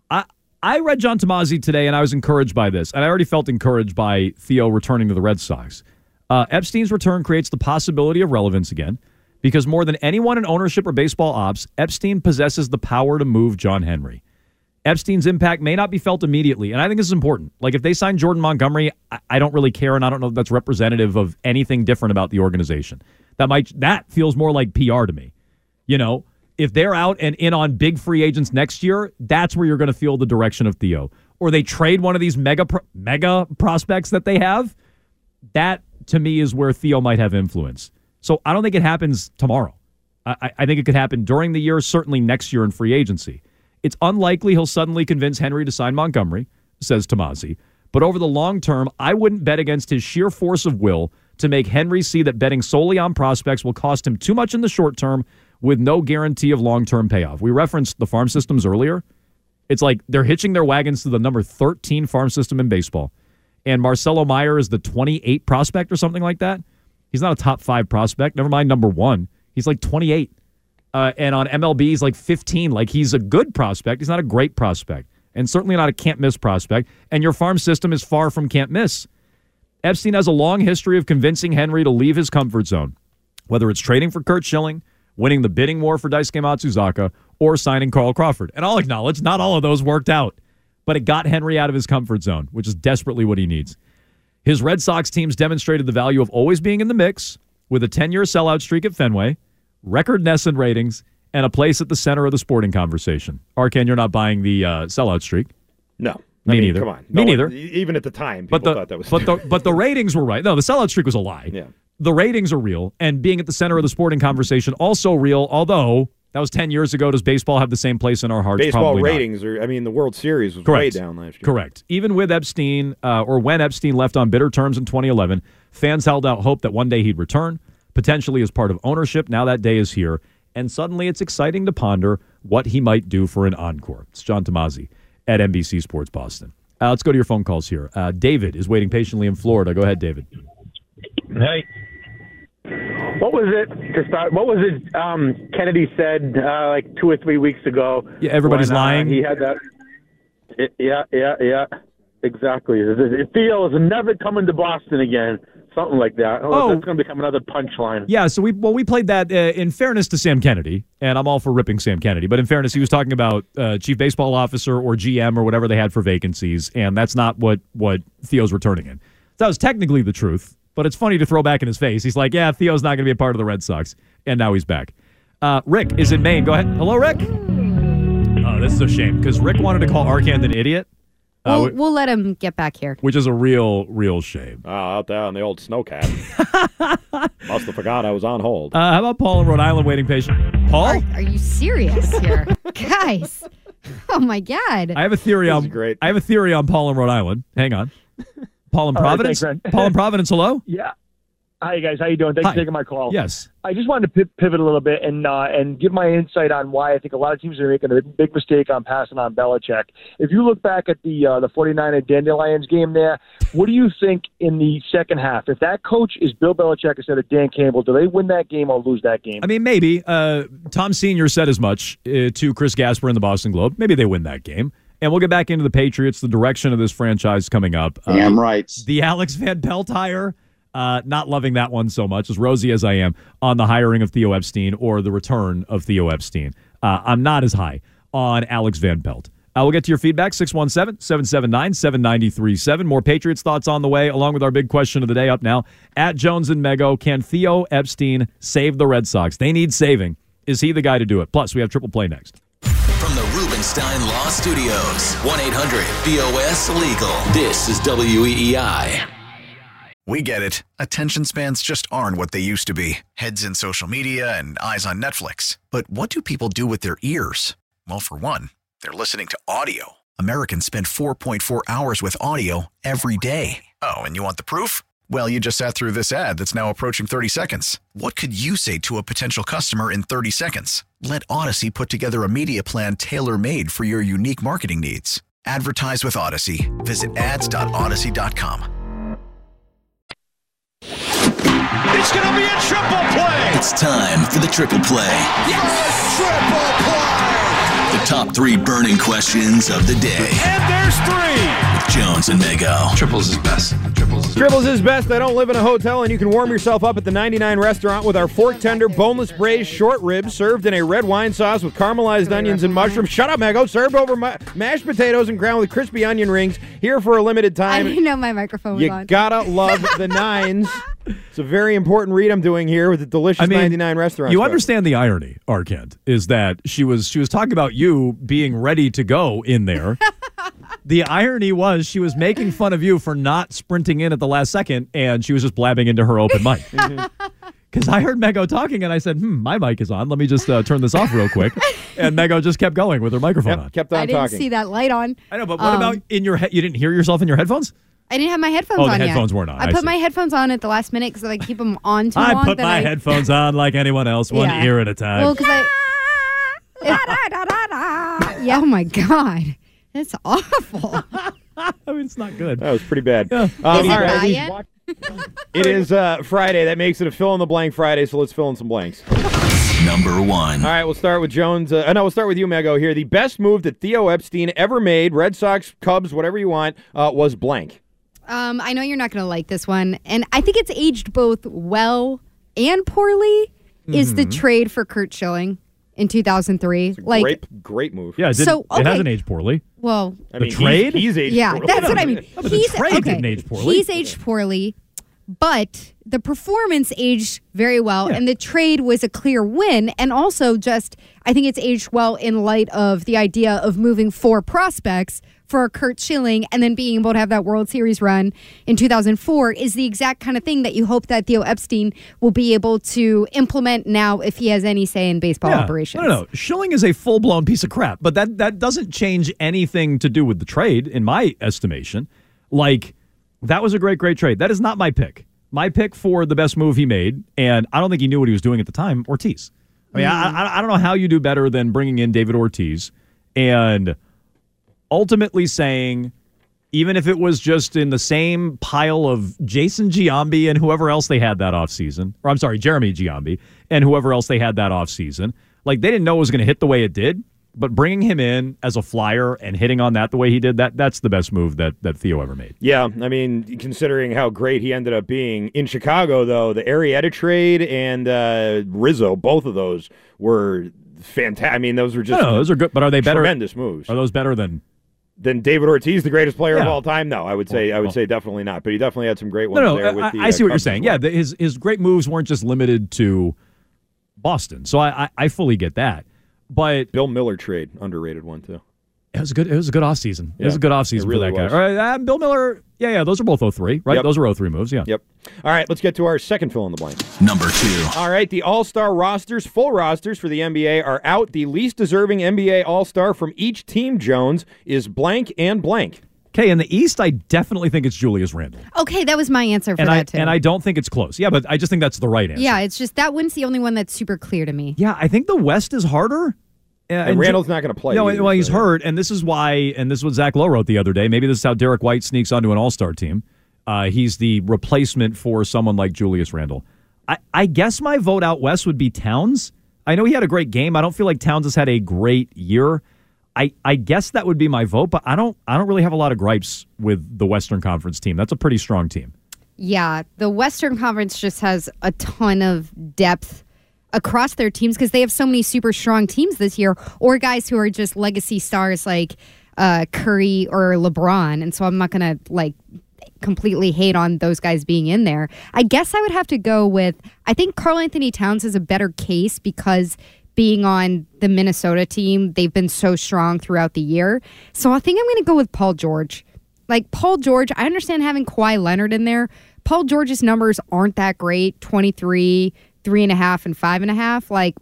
I I read John Tomase today, and I was encouraged by this, and I already felt encouraged by Theo returning to the Red Sox. Uh, Epstein's return creates the possibility of relevance again. Because more than anyone in ownership or baseball ops, Epstein possesses the power to move John Henry. Epstein's impact may not be felt immediately, and I think this is important. Like if they sign Jordan Montgomery, I, I don't really care, and I don't know if that's representative of anything different about the organization. That might that feels more like PR to me. You know, if they're out and in on big free agents next year, that's where you're going to feel the direction of Theo. Or they trade one of these mega pro- mega prospects that they have. That to me is where Theo might have influence. So I don't think it happens tomorrow. I, I- think it could happen during the year, certainly next year in free agency. It's unlikely he'll suddenly convince Henry to sign Montgomery, says Tomase. But over the long term, I wouldn't bet against his sheer force of will to make Henry see that betting solely on prospects will cost him too much in the short term with no guarantee of long term payoff. We referenced the farm systems earlier. It's like they're hitching their wagons to the number 13 farm system in baseball. And Marcelo Meyer is the 28 prospect or something like that. He's not a top five prospect. Never mind number one. He's like 28. Uh, and on MLB, he's like 15. Like he's a good prospect. He's not a great prospect. And certainly not a can't miss prospect. And your farm system is far from can't miss. Epstein has a long history of convincing Henry to leave his comfort zone, whether it's trading for Curt Schilling, winning the bidding war for Daisuke Matsuzaka, or signing Carl Crawford. And I'll acknowledge not all of those worked out, but it got Henry out of his comfort zone, which is desperately what he needs. His Red Sox teams demonstrated the value of always being in the mix with a 10 year sellout streak at Fenway, record NESN ratings, and a place at the center of the sporting conversation. Arcand, you're not buying the uh, sellout streak. No. Me I mean, neither. Come on. Me No neither. one- even at the time, people But the thought that was. but the but the ratings were right. No, the sellout streak was a lie. Yeah. The ratings are real, and being at the center of the sporting conversation also real. Although that was ten years ago, does baseball have the same place in our hearts? baseball Probably not. ratings are. I mean, the World Series was Correct. way down last year. Correct. Even with Epstein, uh, or when Epstein left on bitter terms in 2011, fans held out hope that one day he'd return, potentially as part of ownership. Now that day is here, and suddenly it's exciting to ponder what he might do for an encore. It's John Tomase at NBC Sports Boston. Uh, let's go to your phone calls here. Uh, David is waiting patiently in Florida. Go ahead, David. Hey. What was it to start? What was it um, Kennedy said uh, like two or three weeks ago? Yeah, everybody's when, uh, lying. he had that. It- yeah, yeah, yeah. Exactly. Theo is never coming to Boston again. Something like that. Oh, Oh. that's going to become another punchline. Yeah, so we well we played that uh, in fairness to Sam Kennedy, and I'm all for ripping Sam Kennedy, but in fairness, he was talking about uh, chief baseball officer or GM or whatever they had for vacancies, and that's not what what Theo's returning in. That was technically the truth, but it's funny to throw back in his face. He's like, "Yeah, Theo's not going to be a part of the Red Sox," and now he's back. Uh, Rick is in Maine. Go ahead. Hello, Rick. Oh, this is a shame because Rick wanted to call Arcand an idiot, uh, We'll, wh- we'll let him get back here. which is a real real shame. Oh, out there on the old snowcat. Must have forgot I was on hold. Uh, how about Paul in Rhode Island waiting patient? Paul, Are, are you serious here, guys? Oh my God! I have a theory This on great. I have a theory on Paul in Rhode Island. Hang on. Paul in All right, Providence. thanks. Paul in Providence. Hello. Yeah. Hi guys, how you doing? Thanks Hi. for taking my call. Yes. I just wanted to pi- pivot a little bit and uh, and give my insight on why I think a lot of teams are making a big mistake on passing on Belichick. If you look back at the uh, the 49er Dandelions game there, what do you think in the second half? If that coach is Bill Belichick instead of Dan Campbell, do they win that game or lose that game? I mean, maybe. Uh, Tom Senior said as much uh, to Chris Gasper in the Boston Globe. Maybe they win that game. And we'll get back into the Patriots, the direction of this franchise coming up. Uh, right. The Alex Van Pelt hire. Uh, not loving that one so much, as rosy as I am on the hiring of Theo Epstein or the return of Theo Epstein. Uh, I'm not as high on Alex Van Pelt. Uh, we'll get to your feedback, 617 779 7937. More Patriots thoughts on the way, along with our big question of the day up now. At Jones and Mego, can Theo Epstein save the Red Sox? They need saving. Is he the guy to do it? Plus, we have triple play next. Rubenstein Law Studios, 1 800 BOS Legal. This is WEEI. We get it. Attention spans just aren't what they used to be heads in social media and eyes on Netflix. But what do people do with their ears? Well, for one, they're listening to audio. Americans spend 4.4 hours with audio every day. Oh, and you want the proof? Well, you just sat through this ad that's now approaching 30 seconds. What could you say to a potential customer in 30 seconds? Let Audacy put together a media plan tailor made for your unique marketing needs. Advertise with Audacy. Visit ads.audacy.com. It's going to be a triple play. It's time for the triple play. Yes! Triple play! The top three burning questions of the day. And there's three. With Jones and Mego. Triples is best. Triples Dribbles is best. I don't live in a hotel, and you can warm yourself up at the 99 restaurant with our fork tender, boneless braised short ribs served in a red wine sauce with caramelized onions and mushrooms. Shut up, Mego. Served over ma- mashed potatoes and ground with crispy onion rings. Here for a limited I time. didn't know my microphone was You on. gotta love the nines. It's a very important read I'm doing here with the delicious I mean, 99 restaurant. You stuff. understand the irony, Arcand, is that she was she was talking about you being ready to go in there. the irony was she was making fun of you for not sprinting in at the last second, and she was just blabbing into her open mic. Because I heard Mego talking, and I said, "Hmm, my mic is on. Let me just uh, turn this off real quick." and Mego just kept going with her microphone on. Kept on I didn't see that light on. I know, but what Um, about in your head? You didn't hear yourself in your headphones? I didn't have my headphones Oh, the on yet. headphones weren't on. I I put see. my headphones on at the last minute because I keep them on too I long. put that my I, headphones on like anyone else, one Yeah. ear at a time. Well, because I. yeah, oh my god. It's awful. I mean, it's not good. That was pretty bad. Um, Is it all right. Ryan? It is uh, Friday. That makes it a fill in the blank Friday. So let's fill in some blanks. Number one. All right, we'll start with Jones. Uh, no, we'll start with you, Mego. Here, the best move that Theo Epstein ever made, Red Sox, Cubs, whatever you want, uh, was blank. Um, I know you're not going to like this one, and I think it's aged both well and poorly. Is the Mhm. trade for Curt Schilling in 2003? Like, great, great move. Yeah, it, didn't- So, it hasn't aged poorly. well, I the mean, he's- trade? he's aged yeah, poorly. that's what I mean. Yeah, but the he's trade okay. didn't age poorly. He's aged poorly, but the performance aged very well, and the trade was a clear win. And also, just I think it's aged well in light of the idea of moving four prospects for Curt Schilling and then being able to have that World Series run in 2004 is the exact kind of thing that you hope that Theo Epstein will be able to implement now if he has any say in baseball Yeah. operations. No, no, no. Schilling is a full blown piece of crap, but that that doesn't change anything to do with the trade, in my estimation. Like that was a great, great trade. That is not my pick. My pick for the best move he made, and I don't think he knew what he was doing at the time. Ortiz. I mean, I, I, I don't know how you do better than bringing in David Ortiz and ultimately saying, even if it was just in the same pile of Jason Giambi and whoever else they had that offseason, or I'm sorry, Jeremy Giambi and whoever else they had that offseason, like they didn't know it was going to hit the way it did. But bringing him in as a flyer and hitting on that the way he did, that that's the best move that, that Theo ever made. Yeah, I mean, considering how great he ended up being in Chicago, though, the Arrieta trade and uh, Rizzo, both of those were fantastic. I mean, those were just No, no, those are good, but are they better? tremendous moves. Are those better than Than David Ortiz, the greatest player of all time? No, I would say I would well. say definitely not. But he definitely had some great ones No, no, there with I, the. I uh, see what you're saying. Yeah, the, his his great moves weren't just limited to Boston. So I, I, I fully get that. But Bill Mueller trade underrated one too. It was a good. It was a good off season. It was a good off season really for that was. guy. All right, uh, Bill Mueller. Yeah, yeah. Those are both 03, right? Yep. Those are 03 moves. Yeah. Yep. All right, let's get to our second fill in the blank. Number two. All right, the All Star rosters, full rosters for the NBA are out. The least deserving NBA All Star from each team, Jones, is blank and blank. Okay, in the East, I definitely think it's Julius Randle, Okay, that was my answer for and that I too. and I don't think it's close. Yeah, but I just think that's the right answer. yeah, it's just that one's the only one that's super clear to me. Yeah, I think the West is harder. Yeah, And Randle's not gonna play No, either, well, he's so- hurt, and this is why. And this is what Zach Lowe wrote the other day. Maybe this is how Derrick White sneaks onto an All Star team. Uh, he's the replacement for someone like Julius Randle. I, I guess my vote out west would be Towns. I know he had a great game. I don't feel like Towns has had a great year. I, I guess that would be my vote, but I don't I don't really have a lot of gripes with the Western Conference team. That's a pretty strong team. Yeah, the Western Conference just has a ton of depth across their teams because they have so many super strong teams this year, or guys who are just legacy stars like uh, Curry or LeBron. And so I'm not gonna like completely hate on those guys being in there. I guess I would have to go with I think Karl-Anthony Towns is a better case because being on the Minnesota team, they've been so strong throughout the year. So I think I'm going to go with Paul George. Like Paul George, I understand having Kawhi Leonard in there. Paul George's numbers aren't that great 23, three and a half, and five and a half. Like,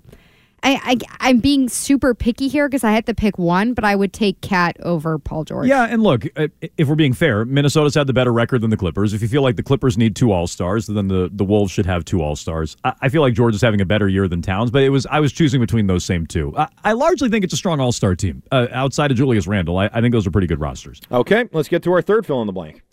I, I, I'm being super picky here because I had to pick one, but I would take KAT over Paul George. Yeah, and look, uh, if we're being fair, Minnesota's had the better record than the Clippers. If you feel like the Clippers need two All Stars, then the, the Wolves should have two All Stars. I, I feel like George is having a better year than Towns, but it was I was choosing between those same two. I, I largely think it's a strong All Star team. Uh, outside of Julius Randle, I, I think those are pretty good rosters. Okay, let's get to our third fill in the blank.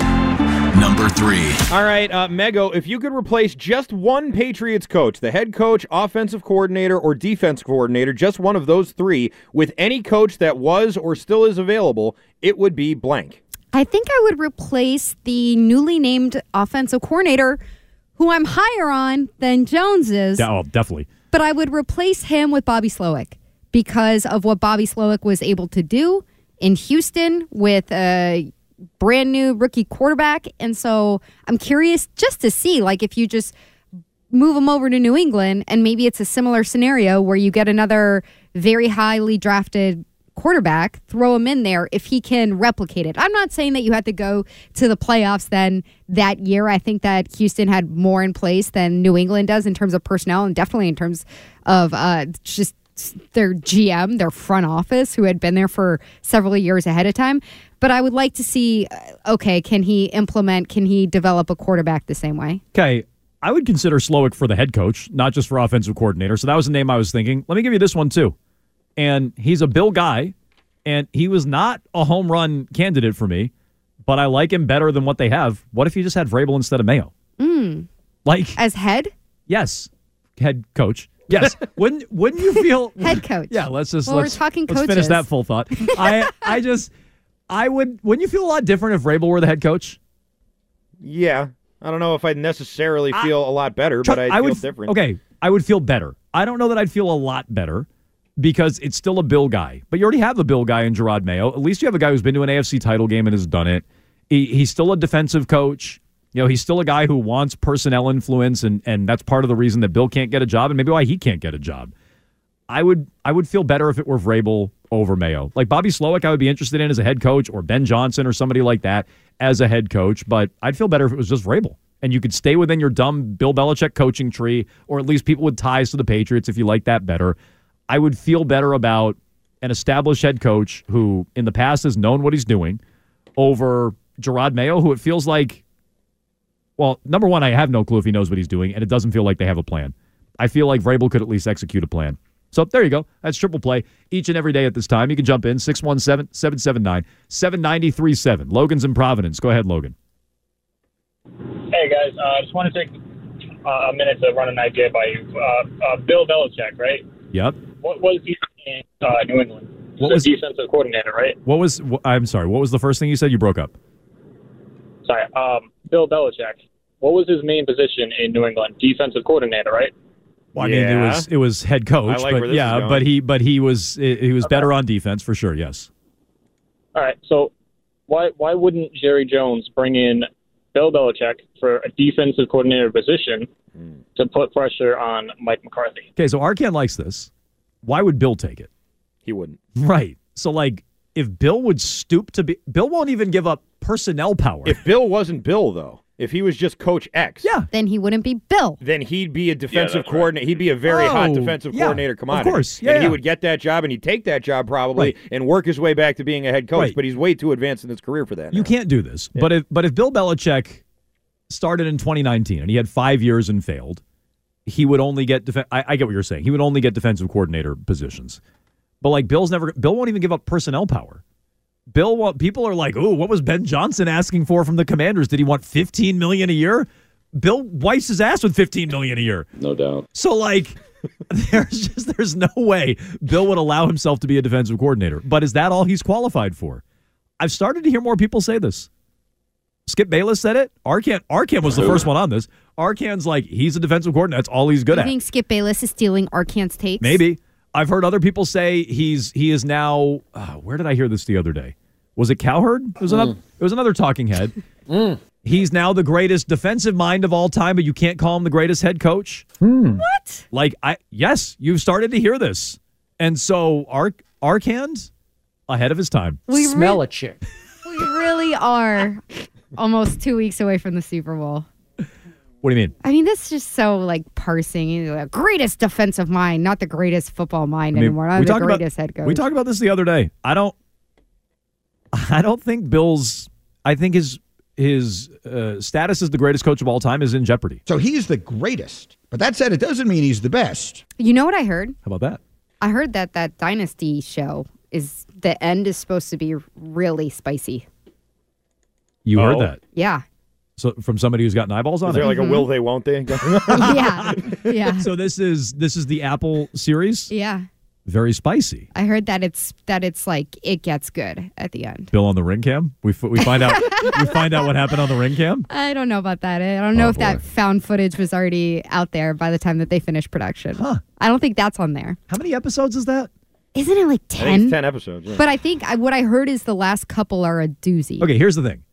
Number three. All right, uh, Mego, if you could replace just one Patriots coach, the head coach, offensive coordinator, or defense coordinator, just one of those three, with any coach that was or still is available, it would be blank. I think I would replace the newly named offensive coordinator, who I'm higher on than Jones is. Yeah, oh, definitely. but I would replace him with Bobby Slowik because of what Bobby Slowik was able to do in Houston with a brand new rookie quarterback. And so I'm curious just to see, like, if you just move him over to New England and maybe it's a similar scenario where you get another very highly drafted quarterback, throw him in there if he can replicate it. I'm not saying that you have to go to the playoffs then that year. I think that Houston had more in place than New England does in terms of personnel and definitely in terms of uh, just their GM, their front office, who had been there for several years ahead of time. But I would like to see, uh, okay, can he implement, can he develop a quarterback the same way? Okay, I would consider Slowik for the head coach, not just for offensive coordinator. So that was the name I was thinking. Let me give you this one too. And he's a Bill guy, and he was not a home run candidate for me, but I like him better than what they have. What if you just had Vrabel instead of Mayo? Mm. Like As head? yes, head coach. Yes, wouldn't wouldn't you feel Head coach. Yeah, let's just Well, we're talking let's finish that full thought. I I just I would wouldn't you feel a lot different if Vrabel were the head coach? Yeah. I don't know if I'd necessarily feel a lot better, but I'd I feel would different. Okay, I would feel better. I don't know that I'd feel a lot better because it's still a Bill guy. But you already have a Bill guy in Jerod Mayo. At least you have a guy who's been to an AFC title game and has done it. He, he's still a defensive coach. You know, he's still a guy who wants personnel influence, and and that's part of the reason that Bill can't get a job, and maybe why he can't get a job. I would I would feel better if it were Vrabel over Mayo. Like Bobby Slowik, I would be interested in as a head coach, or Ben Johnson, or somebody like that as a head coach. But I'd feel better if it was just Vrabel, and you could stay within your dumb Bill Belichick coaching tree, or at least people with ties to the Patriots if you like that better. I would feel better about an established head coach who, in the past, has known what he's doing, over Jerod Mayo, who it feels like. Well, number one, I have no clue if he knows what he's doing, and it doesn't feel like they have a plan. I feel like Vrabel could at least execute a plan. So there you go. That's triple play each and every day at this time. You can jump in 617 779 7937. Logan's in Providence. Go ahead, Logan. Hey guys, uh, I just want to take uh, a minute to run an idea by you. Uh, uh, Bill Belichick, right? Yep. What was he in uh, New England? What the was- defensive coordinator, right? What was, I'm sorry, what was the first thing you said? You broke up. Sorry, um, Bill Belichick. What was his main position in New England? Defensive coordinator, right? Well, I mean, it was it was head coach, I like but where this is yeah, going. but he but he was he was better on defense for sure. Yes. All right, so why why wouldn't Jerry Jones bring in Bill Belichick for a defensive coordinator position to put pressure on Mike McCarthy? Okay, so Arcand likes this. Why would Bill take it? He wouldn't. Right. So like, if Bill would stoop to be, Bill won't even give up personnel power. If Bill wasn't Bill, though, if he was just Coach X, yeah, Then he wouldn't be Bill. then he'd be a defensive coordinator. He'd be a very oh, hot Oh, defensive yeah, coordinator of course. Yeah, and he would get that job and he'd take that job probably Right. and work his way back to being a head coach. Right. But he's way too advanced in his career for that. You can't do this. But if but if Bill Belichick started in 2019 and he had five years and failed, he would only get. Def- I, I get what you're saying. He would only get defensive coordinator positions. But like Bill's never. Bill won't even give up personnel power. Bill, want, people are like, "Oh, what was Ben Johnson asking for from the Commanders? Did he want 15 million a year?" Bill wipes his ass with 15 million a year. No doubt. So like there's just there's no way Bill would allow himself to be a defensive coordinator. But is that all he's qualified for? I've started to hear more people say this. Skip Bayless said it. Arcand Arcand was the first one on this. Arcand's like he's a defensive coordinator. That's all he's good at. you at. think Skip Bayless is stealing Arcand's takes? Maybe. I've heard other people say he's he is now. Uh, where did I hear this the other day? Was it Cowherd? It was another. It was another talking head. He's now the greatest defensive mind of all time, but you can't call him the greatest head coach. What? Like I yes, you've started to hear this, and so Arc Arcand ahead of his time. We Smell re- a chick. We really are almost two weeks away from the Super Bowl. What do you mean? I mean, this is just so like parsing. You know, greatest defensive mind, not the greatest football mind I mean, anymore. Not the talked about- greatest head coach. We talked about this the other day. I don't. I don't think Bill's. I think his his uh, status as the greatest coach of all time is in jeopardy. So he's the greatest. But that said, it doesn't mean he's the best. You know what I heard? How about that? I heard that that Dynasty show is the end is supposed to be really spicy. You heard Oh. that? Yeah. So from somebody who's gotten eyeballs on Is it. there like a mm-hmm. will they, won't they? yeah. Yeah. So this is this is the Apple series. Yeah. Very spicy. I heard that it's that it's like it gets good at the end. Bill on the ring cam. We f- we find out we find out what happened on the ring cam. I don't know about that. I don't know Oh, if that found footage was already out there by the time that they finished production. Huh. I don't think that's on there. How many episodes is that? Isn't it like I think ten? it's 10 episodes. yeah. But I think I, what I heard is the last couple are a doozy. Okay, here's the thing.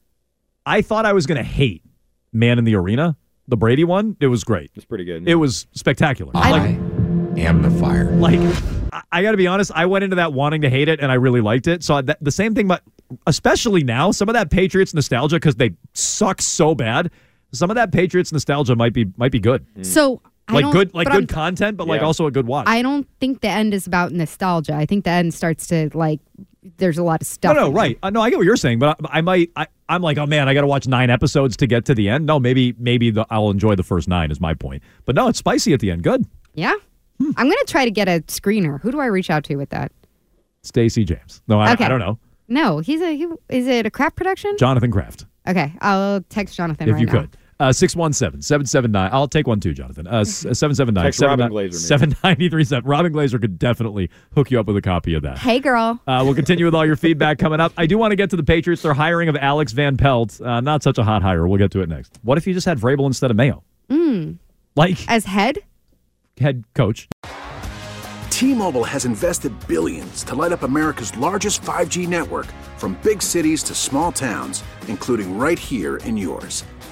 I thought I was going to hate Man in the Arena, the Brady one. It was great. It's pretty good. It was spectacular. I like, am the fire. like I, I got to be honest. I went into that wanting to hate it, and I really liked it. So that, the same thing, but especially now, some of that Patriots nostalgia because they suck so bad. Some of that Patriots nostalgia might be might be good. Mm. So I like good, like good I'm- content, but like also a good watch. I don't think the end is about nostalgia. I think the end starts to like. There's a lot of stuff. No, no, right. Uh, no, I get what you're saying, but I, I might. I, I'm like, oh man, I got to watch nine episodes to get to the end. No, maybe, maybe the, I'll enjoy the first nine. Is my point. But no, it's spicy at the end. Good. Yeah. Hmm. I'm gonna try to get a screener. Who do I reach out to with that? Stacy James. No, I, Okay. I don't know. No, he's a. He, is it a crap production? Jonathan Kraft, Okay, I'll text Jonathan if right you now. could. Uh, 617 779. I'll take one too, Jonathan. Uh, 779 Text Robyn Glaser, 7937. Robyn Glaser could definitely hook you up with a copy of that. Hey, girl. Uh, we'll continue with all your feedback coming up. I do want to get to the Patriots. Their hiring of Alex Van Pelt. Uh, not such a hot hire. We'll get to it next. What if you just had Vrabel instead of Mayo? Mm. Like As head? head coach. T-Mobile has invested billions to light up America's largest 5G network from big cities to small towns, including right here in yours.